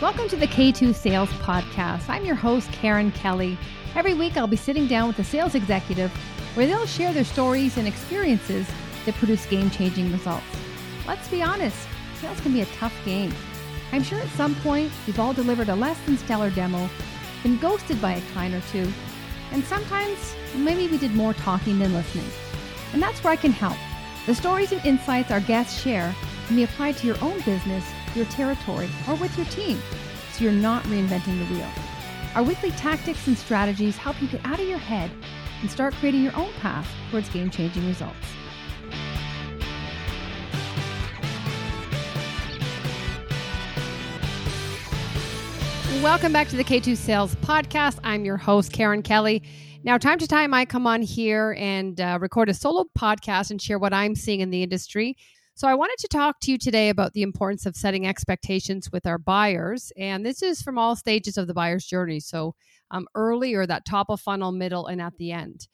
Welcome to the K2 Sales Podcast. I'm your host, Karen Kelly. Every week, I'll be sitting down with a sales executive where they'll share their stories and experiences that produce game changing results. Let's be honest, sales can be a tough game. I'm sure at some point we've all delivered a less than stellar demo, been ghosted by a client or two, and sometimes maybe we did more talking than listening. And that's where I can help. The stories and insights our guests share can be applied to your own business your territory, or with your team so you're not reinventing the wheel. Our weekly tactics and strategies help you get out of your head and start creating your own path towards game changing results. Welcome back to the K2 Sales Podcast. I'm your host, Karen Kelly. Now, time to time, I come on here and uh, record a solo podcast and share what I'm seeing in the industry. So, I wanted to talk to you today about the importance of setting expectations with our buyers. And this is from all stages of the buyer's journey. So, um, early or that top of funnel, middle, and at the end.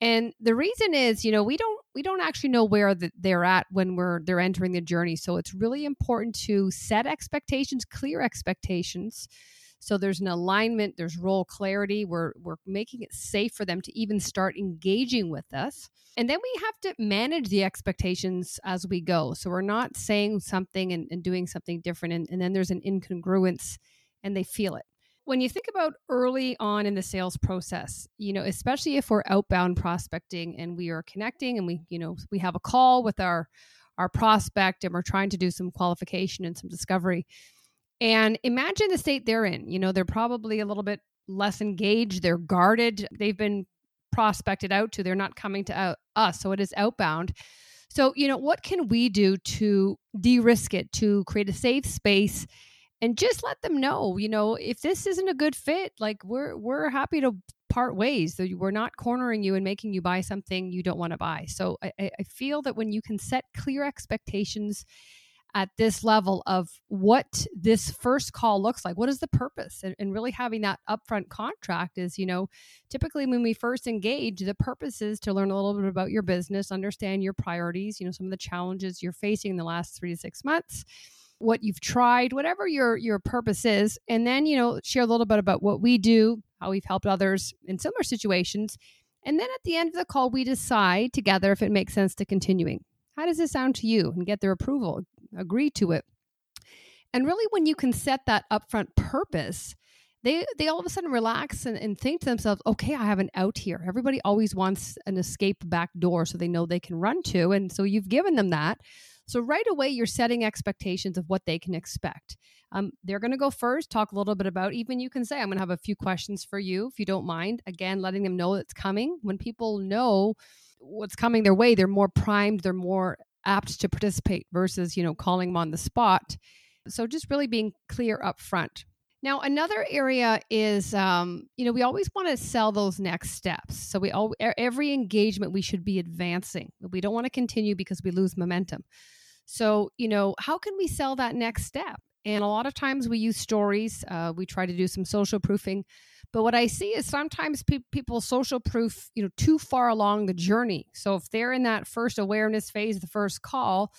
And the reason is, you know, we don't we don't actually know where the, they're at when we're they're entering the journey. So it's really important to set expectations, clear expectations, so there's an alignment, there's role clarity. We're we're making it safe for them to even start engaging with us. And then we have to manage the expectations as we go. So we're not saying something and, and doing something different and, and then there's an incongruence and they feel it when you think about early on in the sales process you know especially if we're outbound prospecting and we are connecting and we you know we have a call with our our prospect and we're trying to do some qualification and some discovery and imagine the state they're in. You know, they're probably a little bit less engaged, they're guarded, they've been prospected out to, they're not coming to us. So it is outbound. So, you know, what can we do to de risk it, to create a safe space? And just let them know, you know, if this isn't a good fit, like we're we're happy to part ways. We're not cornering you and making you buy something you don't want to buy. So I, I feel that when you can set clear expectations at this level of what this first call looks like. What is the purpose? And, and, really having that upfront contract is, you know, typically when we first engage, the purpose is to learn a little bit about your business, understand your priorities, you know, some of the challenges you're facing in the last three to six months what you've tried whatever your your purpose is and then you know share a little bit about what we do how we've helped others in similar situations and then at the end of the call we decide together if it makes sense to continuing how does this sound to you? And get their approval, agree to it. And really, when you can set that upfront purpose, they they all of a sudden relax and, and think to themselves, okay, I have an out here. Everybody always wants an escape back door so they know they can run to. And so you've given them that. So right away, you're setting expectations of what they can expect. Um, they're going to go first, talk a little bit about, even you can say, I'm going to have a few questions for you if you don't mind. Again, letting them know it's coming. When people know what's coming their way, they're more primed, they're more apt to participate versus, you know, calling them on the spot. So just really being clear up front. Now, another area is, um, you know, we always want to sell those next steps. So we all every engagement we should be advancing. We don't want to continue because we lose momentum. So, you know, how can we sell that next step? And a lot of times we use stories. Uh, we try to do some social proofing. But what I see is sometimes pe- people social proof, you know, too far along the journey. So if they're in that first awareness phase, the first call,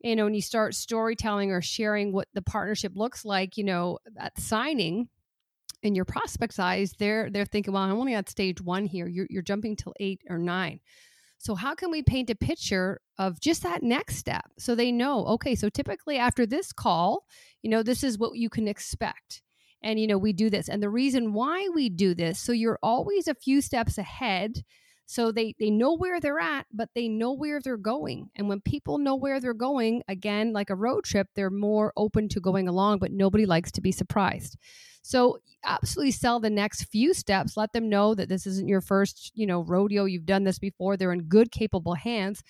you know, and you start storytelling or sharing what the partnership looks like, you know, at signing in your prospect's eyes, they're they're thinking, well, I'm only at stage one here. You're you're jumping till eight or nine. So how can we paint a picture of just that next step so they know, okay, so typically after this call, you know, this is what you can expect and you know we do this and the reason why we do this so you're always a few steps ahead so they they know where they're at but they know where they're going and when people know where they're going again like a road trip they're more open to going along but nobody likes to be surprised. So absolutely sell the next few steps let them know that this isn't your first you know rodeo you've done this before they're in good capable hands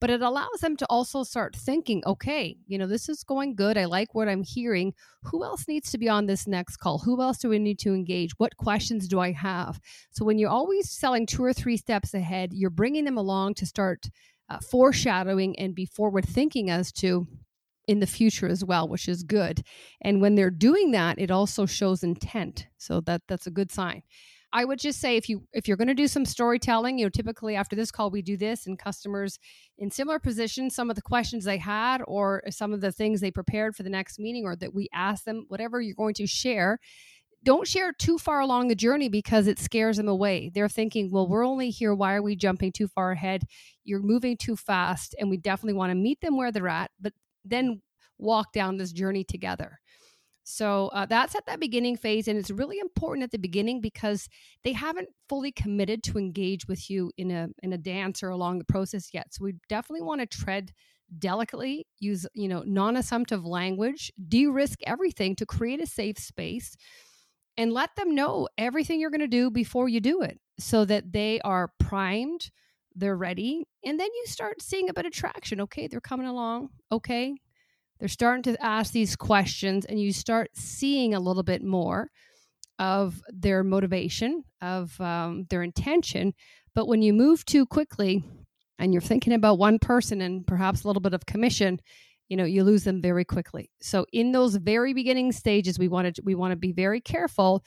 but it allows them to also start thinking okay you know this is going good i like what i'm hearing who else needs to be on this next call? Who else do we need to engage? What questions do i have? So when you're always selling two or three steps ahead you're bringing them along to start uh, foreshadowing and be forward thinking as to in the future as well which is good. And when they're doing that it also shows intent. So that that's a good sign I would just say if you if you're going to do some storytelling, you know, typically after this call we do this and customers in similar positions, some of the questions they had or some of the things they prepared for the next meeting or that we asked them, whatever you're going to share, don't share too far along the journey because it scares them away. They're thinking, well, we're only here. Why are we jumping too far ahead? You're moving too fast. And we definitely want to meet them where they're at, but then walk down this journey together. So uh, that's at that beginning phase. And it's really important at the beginning because they haven't fully committed to engage with you in a, in a dance or along the process yet. So we definitely want to tread delicately use you know non-assumptive language de-risk everything to create a safe space and let them know everything you're going to do before you do it so that they are primed, they're ready, and then you start seeing a bit of traction. Okay, they're coming along. Okay, they're starting to ask these questions, and you start seeing a little bit more of their motivation, of um, their intention. But when you move too quickly and you're thinking about one person and perhaps a little bit of commission, you know you lose them very quickly so in those very beginning stages we want to we want to be very careful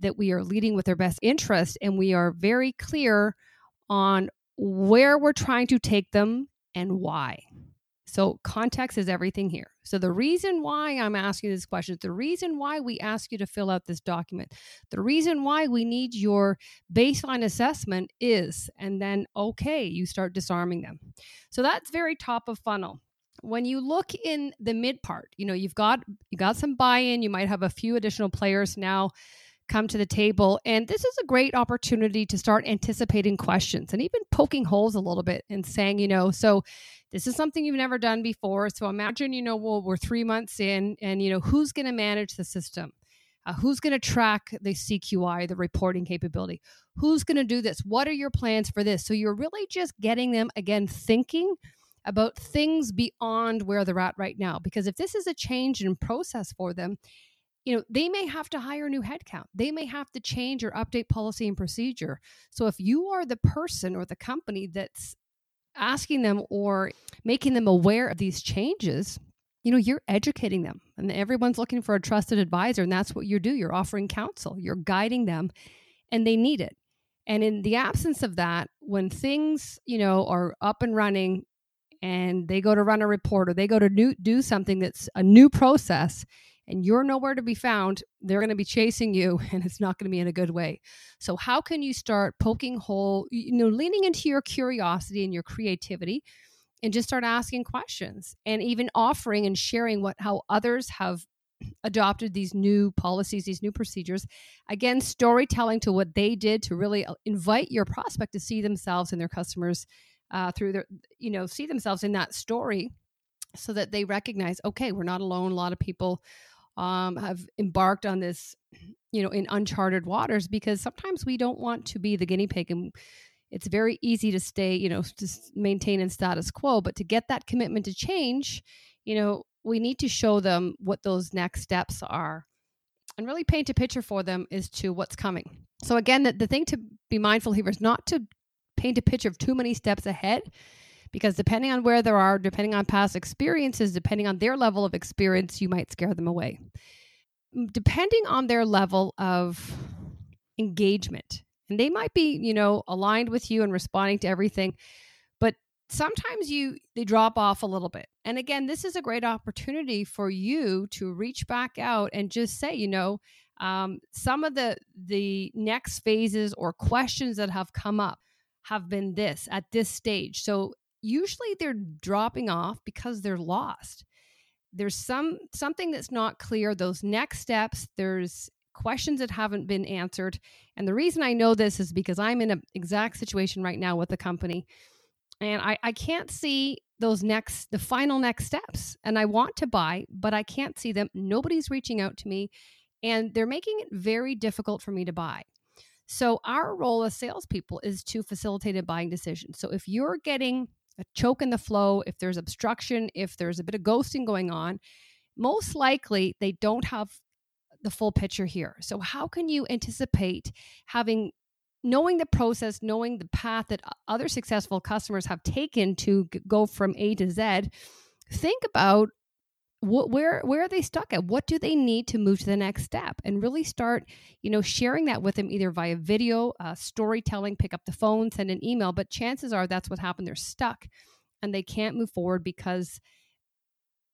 that we are leading with their best interest and we are very clear on where we're trying to take them and why so context is everything here. So the reason why i'm asking this question the reason why we ask you to fill out this document. The reason why we need your baseline assessment is and then okay you start disarming them. So that's very top of funnel. When you look in the mid part you know you've got you got some buy-in you might have a few additional players now come to the table and this is a great opportunity to start anticipating questions and even poking holes a little bit and saying you know so this is something you've never done before so imagine you know well we're three months in and you know who's going to manage the system? Uh, who's going to track the cqi the reporting capability? Who's going to do this? What are your plans for this? So you're really just getting them again thinking about things beyond where they're at right now. Because if this is a change in process for them, you know, they may have to hire new headcount. They may have to change or update policy and procedure. So if you are the person or the company that's asking them or making them aware of these changes, you know, you're educating them. And everyone's looking for a trusted advisor, and that's what you do. You're offering counsel, you're guiding them, and they need it. And in the absence of that, when things, you know, are up and running, and they go to run a report or they go to new, do something that's a new process and you're nowhere to be found, they're going to be chasing you and it's not going to be in a good way. So, how can you start poking hole, you know, leaning into your curiosity and your creativity and just start asking questions and even offering and sharing what how others have adopted these new policies, these new procedures. Again, storytelling to what they did to really uh, invite your prospect to see themselves and their customers uh, through their, you know, see themselves in that story so that they recognize, okay, we're not alone. A lot of people um, have embarked on this, you know, in uncharted waters because sometimes we don't want to be the guinea pig and it's very easy to stay, you know, to maintain in status quo. But to get that commitment to change, you know, we need to show them what those next steps are and really paint a picture for them as to what's coming. So again, the, the thing to be mindful here is not to paint a picture of too many steps ahead because depending on where they are, depending on past experiences, depending on their level of experience, you might scare them away. Depending on their level of engagement, and they might be, you know, aligned with you and responding to everything, but sometimes you they drop off a little bit. And again, this is a great opportunity for you to reach back out and just say, you know, um, some of the the next phases or questions that have come up have been this at this stage. So usually they're dropping off because they're lost. There's some something that's not clear. Those next steps, there's questions that haven't been answered. And the reason I know this is because I'm in an exact situation right now with the company. And I, I can't see those next the final next steps. And I want to buy, but I can't see them. Nobody's reaching out to me. And they're making it very difficult for me to buy. So, our role as salespeople is to facilitate a buying decision. So, if you're getting a choke in the flow, if there's obstruction, if there's a bit of ghosting going on, most likely they don't have the full picture here. So, how can you anticipate having knowing the process, knowing the path that other successful customers have taken to go from A to Z? Think about wh- where where are they stuck at? What do they need to move to the next step? And really start you know sharing that with them either via video uh, storytelling pick up the phone send an email. But chances are that's what happened. They're stuck and they can't move forward because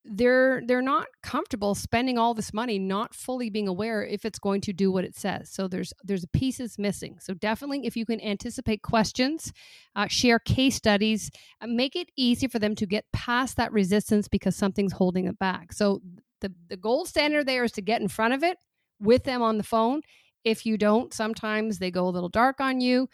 they're they're not comfortable spending all this money not fully being aware if it's going to do what it says. So there's there's pieces missing. So definitely if you can anticipate questions uh, share case studies uh, make it easy for them to get past that resistance because something's holding it back. So the the gold standard there is to get in front of it with them on the phone. If you don't sometimes they go a little dark on you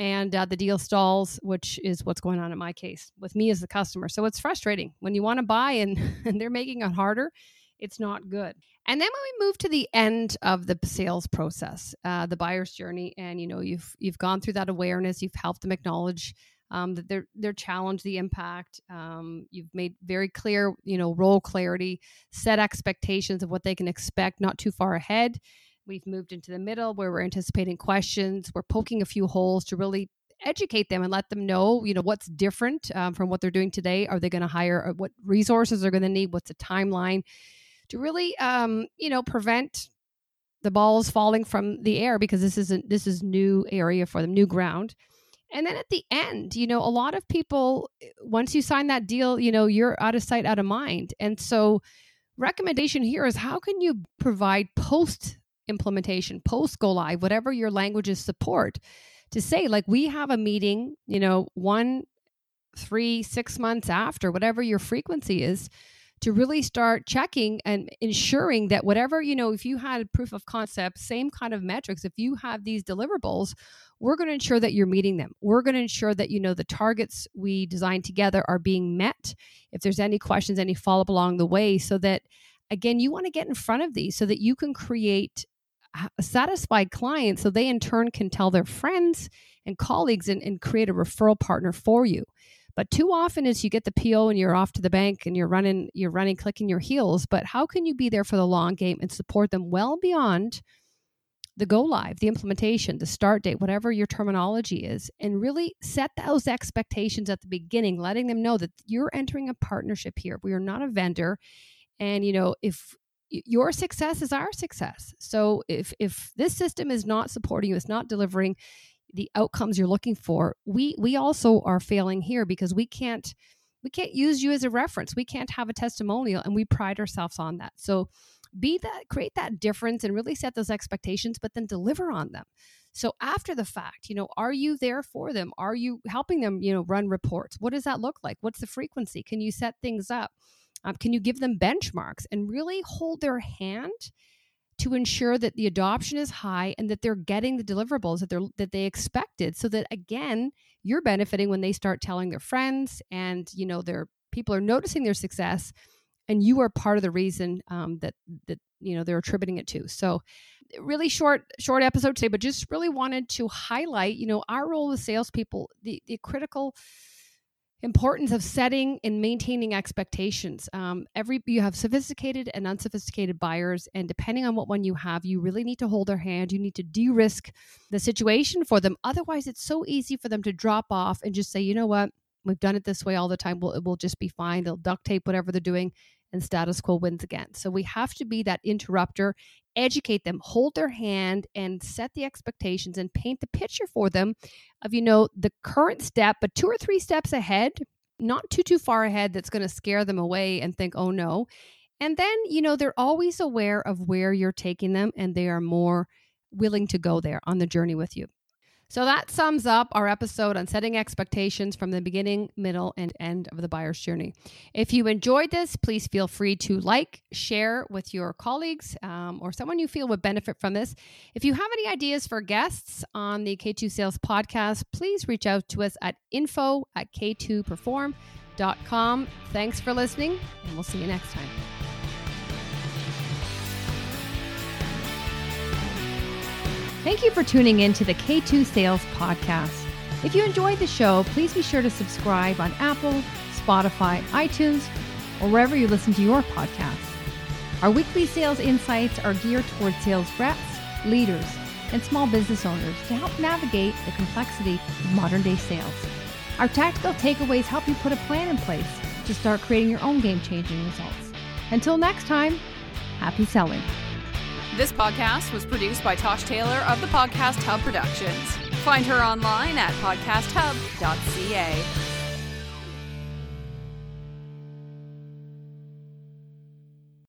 and uh, the deal stalls, which is what's going on in my case with me as the customer. So it's frustrating when you want to buy and, and they're making it harder. It's not good. And then when we move to the end of the sales process, uh, the buyer's journey, and you know you've you've gone through that awareness, you've helped them acknowledge um, that they're they're challenged the impact. Um, you've made very clear, you know, role clarity, set expectations of what they can expect, not too far ahead We've moved into the middle where we're anticipating questions. We're poking a few holes to really educate them and let them know, you know, what's different um, from what they're doing today. Are they going to hire? Uh, what resources are going to need? What's the timeline to really, um, you know, prevent the balls falling from the air because this isn't this is new area for them, new ground. And then at the end, you know, a lot of people eh, once you sign that deal, you know, you're out of sight, out of mind. And so recommendation here is how can you provide post implementation, post go live, whatever your languages support, to say, like, we have a meeting, you know, one, three, six months after, whatever your frequency is, to really start checking and ensuring that whatever, you know, if you had proof of concept, same kind of metrics, if you have these deliverables, we're going to ensure that you're meeting them. We're going to ensure that, you know, the targets we designed together are being met. If there's any questions, any follow up along the way, so that again, you want to get in front of these so that you can create satisfied clients so they in turn can tell their friends and colleagues and, and create a referral partner for you. But too often is you get the PO and you're off to the bank and you're running you're running clicking your heels but how can you be there for the long game and support them well beyond the go live the implementation the start date whatever your terminology is and really set those expectations at the beginning letting them know that you're entering a partnership here. We are not a vendor. And you know if your success is our success. So if if this system is not supporting you, it's not delivering the outcomes you're looking for, we we also are failing here because we can't we can't use you as a reference. We can't have a testimonial and we pride ourselves on that. So be that create that difference and really set those expectations but then deliver on them. So after the fact, you know, are you there for them? Are you helping them, you know, run reports? What does that look like? What's the frequency? Can you set things up? Um, can you give them benchmarks and really hold their hand to ensure that the adoption is high and that they're getting the deliverables that they that they expected so that again you're benefiting when they start telling their friends and you know their people are noticing their success and you are part of the reason um, that that you know they're attributing it to. So really short short episode today but just really wanted to highlight you know our role as salespeople the the critical importance of setting and maintaining expectations. Um, every you have sophisticated and unsophisticated buyers and depending on what one you have you really need to hold their hand. You need to de-risk the situation for them. Otherwise it's so easy for them to drop off and just say you know what? We've done it this way all the time. We'll, it will just be fine. They'll duct tape whatever they're doing and status quo wins again so we have to be that interrupter educate them, hold their hand, and set the expectations and paint the picture for them of, you know, the current step, but two or three steps ahead, not too, too far ahead that's going to scare them away and think, oh no. And then, you know, they're always aware of where you're taking them and they are more willing to go there on the journey with you. So that sums up our episode on setting expectations from the beginning, middle, and end of the buyer's journey. If you enjoyed this, please feel free to like, share with your colleagues um, or someone you feel would benefit from this. If you have any ideas for guests on the K2 Sales podcast, please reach out to us at info at k2perform.com. Thanks for listening, and we'll see you next time. Thank you for tuning in to the K2 Sales Podcast. If you enjoyed the show, please be sure to subscribe on Apple, Spotify, iTunes, or wherever you listen to your podcasts. Our weekly sales insights are geared towards sales reps, leaders, and small business owners to help navigate the complexity of modern day sales. Our tactical takeaways help you put a plan in place to start creating your own game changing results. Until next time, happy selling. This podcast was produced by Tosh Taylor of the Podcast Hub Productions. Find her online at podcasthub.ca.